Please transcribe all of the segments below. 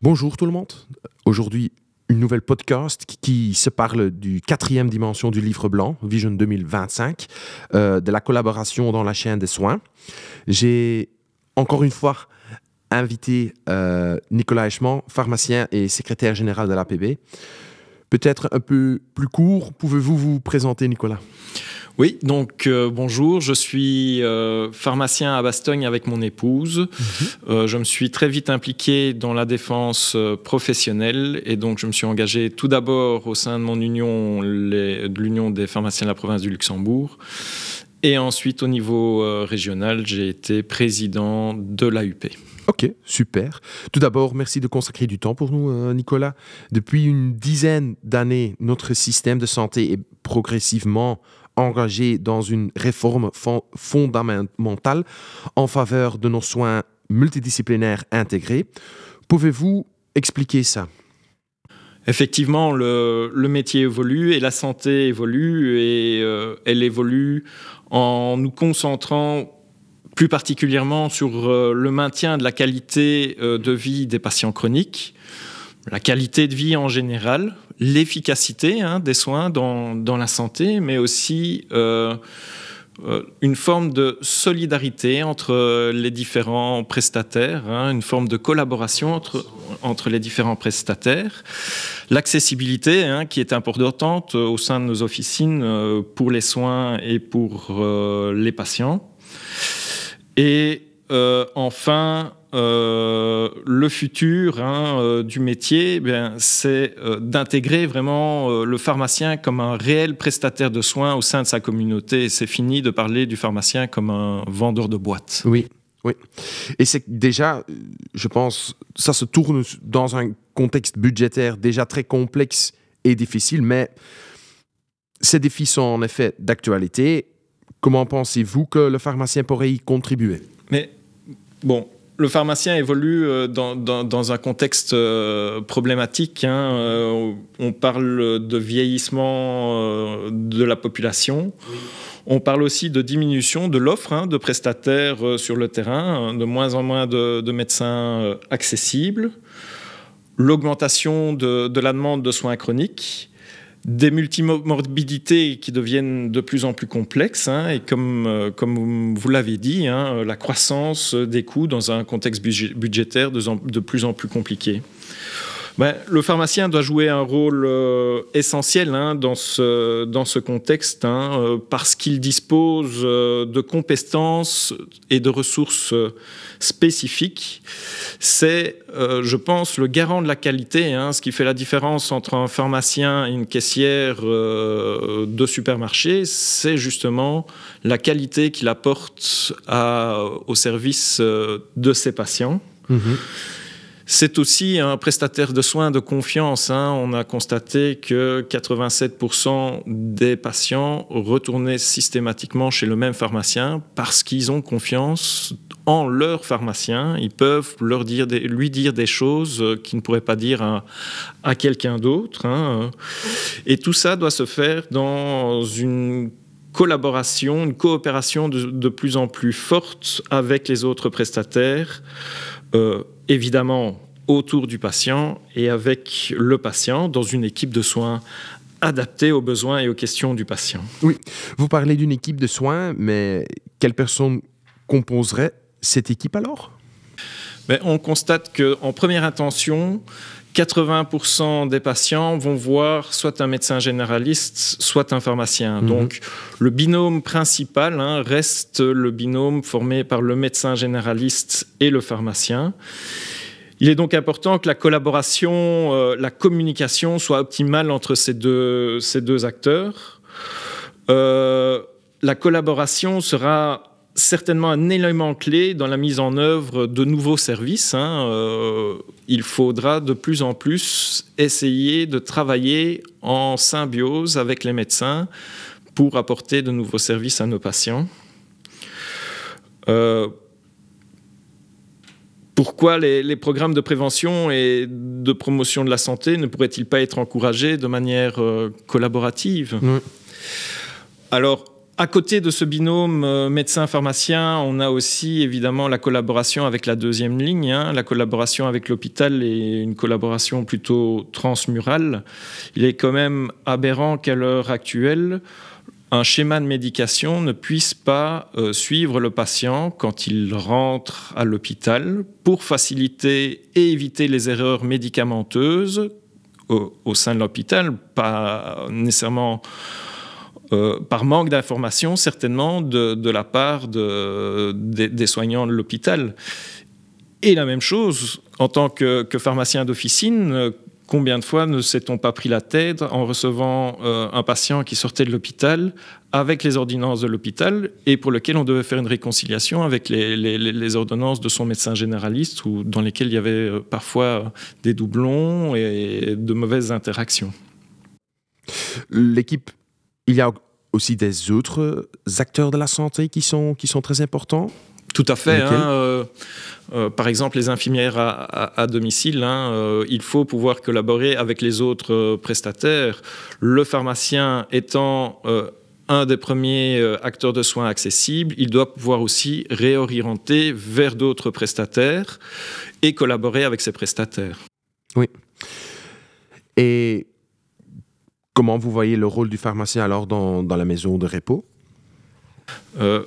Bonjour tout le monde. Aujourd'hui, une nouvelle podcast qui, se parle du quatrième dimension du livre blanc, Vision 2025, euh, de la collaboration dans la chaîne des soins. J'ai encore une fois invité euh, Nicolas Echemont, pharmacien et secrétaire général de l'APB. Peut-être un peu plus court, pouvez-vous vous présenter, Nicolas? Oui, donc euh, bonjour, je suis euh, pharmacien à Bastogne avec mon épouse. Mhm. Euh, je me suis très vite impliqué dans la défense professionnelle et donc je me suis engagé tout d'abord au sein de mon union, de l'Union des pharmaciens de la province du Luxembourg. Et ensuite, au niveau régional, j'ai été président de l'AUP. Ok, super. Tout d'abord, merci de consacrer du temps pour nous, Nicolas. Depuis une dizaine d'années, notre système de santé est progressivement engagé dans une réforme fondamentale en faveur de nos soins multidisciplinaires intégrés. Pouvez-vous expliquer ça? Effectivement, le, métier évolue et la santé évolue et euh, elle évolue en nous concentrant plus particulièrement sur euh, le maintien de la qualité euh, de vie des patients chroniques, la qualité de vie en général, l'efficacité hein, des soins dans, dans, la santé, mais aussi euh, euh, une forme de solidarité entre les différents prestataires, hein, une forme de collaboration entre, entre les différents prestataires, l'accessibilité hein, qui est importante au sein de nos officines euh, pour les soins et pour les patients. Et enfin, euh, le futur hein, euh, du métier, eh c'est euh, d'intégrer vraiment le pharmacien comme un réel prestataire de soins au sein de sa communauté. c'est fini de parler du pharmacien comme un vendeur de boîtes. Oui, oui. Et c'est déjà, je pense, ça se tourne dans un contexte budgétaire déjà très complexe et difficile, mais ces défis sont en effet d'actualité. Comment pensez-vous que le pharmacien pourrait y contribuer? Mais bon, le pharmacien évolue euh, dans, un contexte euh, problématique. Hein, euh, on parle de vieillissement de la population. On parle aussi de diminution de l'offre hein, de prestataires sur le terrain, hein, de moins en moins de, médecins accessibles, l'augmentation de, la demande de soins chroniques des multimorbidités qui deviennent de plus en plus complexes, hein, et comme, euh, comme vous l'avez dit, hein, la croissance des coûts dans un contexte budgétaire de plus en plus compliqué. Le pharmacien doit jouer un rôle euh, essentiel hein, dans, ce, dans ce contexte hein, euh, parce qu'il dispose euh, de compétences et de ressources spécifiques. C'est, je pense, le garant de la qualité, hein, ce qui fait la différence entre un pharmacien et une caissière de supermarché, c'est justement la qualité qu'il apporte au service de ses patients. Mm-hmm. C'est aussi un prestataire de soins de confiance. Hein. On a constaté que 87% des patients retournaient systématiquement chez le même pharmacien parce qu'ils ont confiance en leur pharmacien. Ils peuvent leur dire lui dire des choses qu'ils ne pourraient pas dire à, quelqu'un d'autre. Hein. Et tout ça doit se faire dans une collaboration, une coopération de, plus en plus forte avec les autres prestataires. Euh, évidemment autour du patient et avec le patient dans une équipe de soins adaptée aux besoins et aux questions du patient. Oui, vous parlez d'une équipe de soins, mais quelle personne composerait cette équipe alors? Mais On constate qu'en première intention, 80% des patients vont voir soit un médecin généraliste, soit un pharmacien. Mhm. Donc le binôme principal hein, reste le binôme formé par le médecin généraliste et le pharmacien. Il est donc important que la collaboration, euh, la communication soit optimale entre ces deux, ces deux acteurs. Euh, la collaboration sera certainement un élément clé dans la mise en œuvre de nouveaux services. Hein. Euh, il faudra de plus en plus essayer de travailler en symbiose avec les médecins pour apporter de nouveaux services à nos patients. Euh, pourquoi les, programmes de prévention et de promotion de la santé ne pourraient-ils pas être encouragés de manière euh, collaborative? Alors, à côté de ce binôme euh, médecin-pharmacien, on a aussi évidemment la collaboration avec la deuxième ligne. Hein. La collaboration avec l'hôpital est une collaboration plutôt transmurale. Il est quand même aberrant qu'à l'heure actuelle, un schéma de médication ne puisse pas euh, suivre le patient quand il rentre à l'hôpital pour faciliter et éviter les erreurs médicamenteuses au, au sein de l'hôpital, pas nécessairement euh, par manque d'informations, certainement, de, la part des soignants de l'hôpital. Et la même chose, en tant que, pharmacien d'officine, combien de fois ne s'est-on pas pris la tête en recevant euh, un patient qui sortait de l'hôpital avec les ordonnances de l'hôpital et pour lequel on devait faire une réconciliation avec les, ordonnances de son médecin généraliste ou dans lesquelles il y avait euh, parfois des doublons et de mauvaises interactions. L'équipe il y a aussi des autres acteurs de la santé qui sont, qui sont très importants tout à fait. Hein, euh, euh, par exemple, les infirmières à, domicile, hein, euh, il faut pouvoir collaborer avec les autres prestataires. Le pharmacien étant un des premiers acteurs de soins accessibles, il doit pouvoir aussi réorienter vers d'autres prestataires et collaborer avec ces prestataires. Oui. Et Comment vous voyez le rôle du pharmacien alors dans, la maison de repos euh,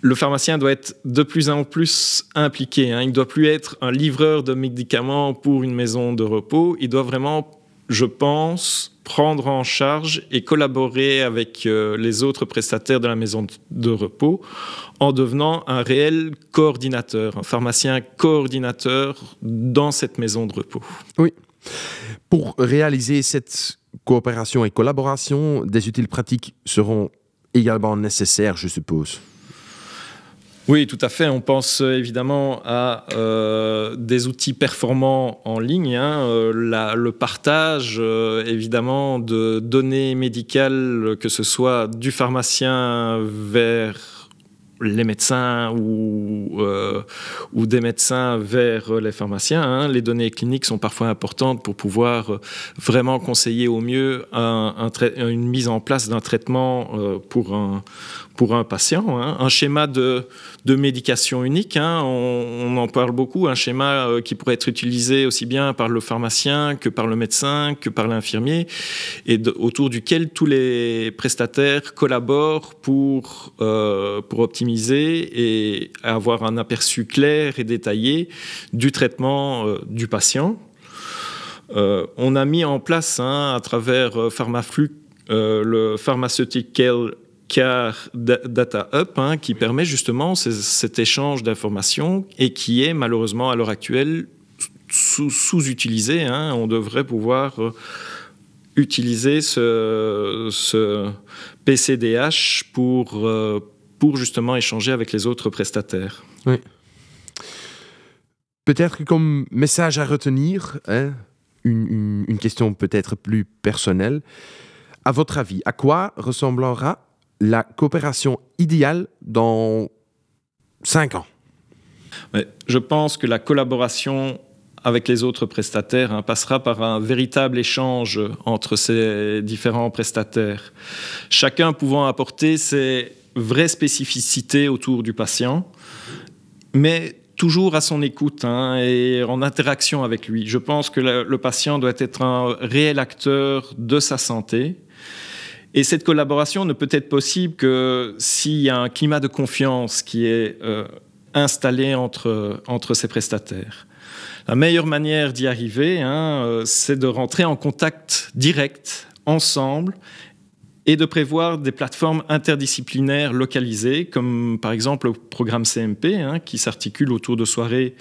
le pharmacien doit être de plus en plus impliqué. Hein. Il ne doit plus être un livreur de médicaments pour une maison de repos. Il doit vraiment, je pense, prendre en charge et collaborer avec euh, les autres prestataires de la maison de repos en devenant un réel coordinateur, un pharmacien coordinateur dans cette maison de repos. Oui. Pour réaliser cette coopération et collaboration, des outils pratiques seront également nécessaires, je suppose. Oui, tout à fait. On pense euh, évidemment à euh, des outils performants en ligne, hein. euh, le partage évidemment de données médicales, que ce soit du pharmacien vers les médecins ou, euh, ou des médecins vers les pharmaciens. Hein. Les données cliniques sont parfois importantes pour pouvoir euh, vraiment conseiller au mieux une mise en place d'un traitement euh, pour un, pour un patient. Hein. Un schéma de, de médication unique, hein. on, en parle beaucoup, un schéma euh, qui pourrait être utilisé aussi bien par le pharmacien que par le médecin, que par l'infirmier, et autour duquel tous les prestataires collaborent pour, euh, pour optimiser et avoir un aperçu clair et détaillé du traitement euh, du patient. on a mis en place hein, à travers Pharmaflux le Pharmaceutical car Data Up, hein, qui permet justement cet échange d'informations et qui est malheureusement à l'heure actuelle sous-utilisé. Hein. On devrait pouvoir euh, utiliser ce, PCDH pour, euh, pour justement échanger avec les autres prestataires. Oui. Peut-être comme message à retenir, hein, une question peut-être plus personnelle. À votre avis, à quoi ressemblera la coopération idéale dans cinq ans Je pense que la collaboration avec les autres prestataires hein, passera par un véritable échange entre ces différents prestataires, chacun pouvant apporter ses vraies spécificités autour du patient, mais toujours à son écoute hein, et en interaction avec lui. Je pense que le patient doit être un réel acteur de sa santé et cette collaboration ne peut être possible que s'il y a un climat de confiance qui est euh, installé entre, entre ces prestataires. La meilleure manière d'y arriver, hein, euh, c'est de rentrer en contact direct, ensemble, et de prévoir des plateformes interdisciplinaires localisées, comme par exemple le programme CMP, hein, qui s'articule autour de soirées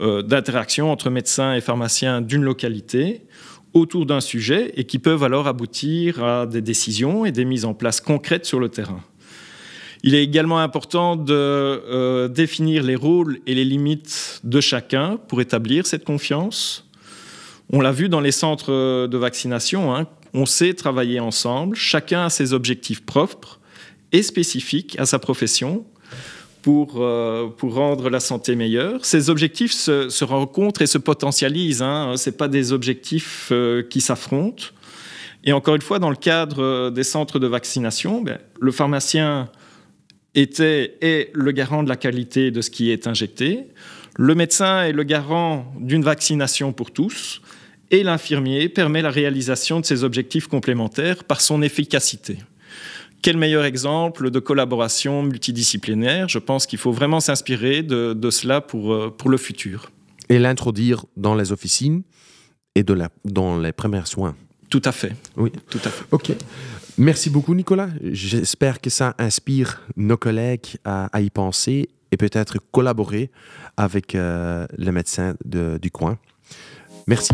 euh, d'interaction entre médecins et pharmaciens d'une localité, autour d'un sujet et qui peuvent alors aboutir à des décisions et des mises en place concrètes sur le terrain. Il est également important de euh, définir les rôles et les limites de chacun pour établir cette confiance. On l'a vu dans les centres de vaccination, hein, on sait travailler ensemble, chacun a ses objectifs propres et spécifiques à sa profession pour, euh, pour rendre la santé meilleure. Ces objectifs se, rencontrent et se potentialisent. Hein. Ce pas des objectifs euh, qui s'affrontent. Et encore une fois, dans le cadre des centres de vaccination, ben, le pharmacien était est le garant de la qualité de ce qui est injecté. Le médecin est le garant d'une vaccination pour tous et l'infirmier permet la réalisation de ces objectifs complémentaires par son efficacité. Quel meilleur exemple de collaboration multidisciplinaire? Je pense qu'il faut vraiment s'inspirer de, cela pour, euh, pour le futur. Et l'introduire dans les officines et de la, dans les premiers soins. Tout à fait. Oui, tout à fait. Ok. Merci beaucoup, Nicolas. J'espère que ça inspire nos collègues à, y penser et peut-être collaborer avec euh, les médecins du coin. Merci.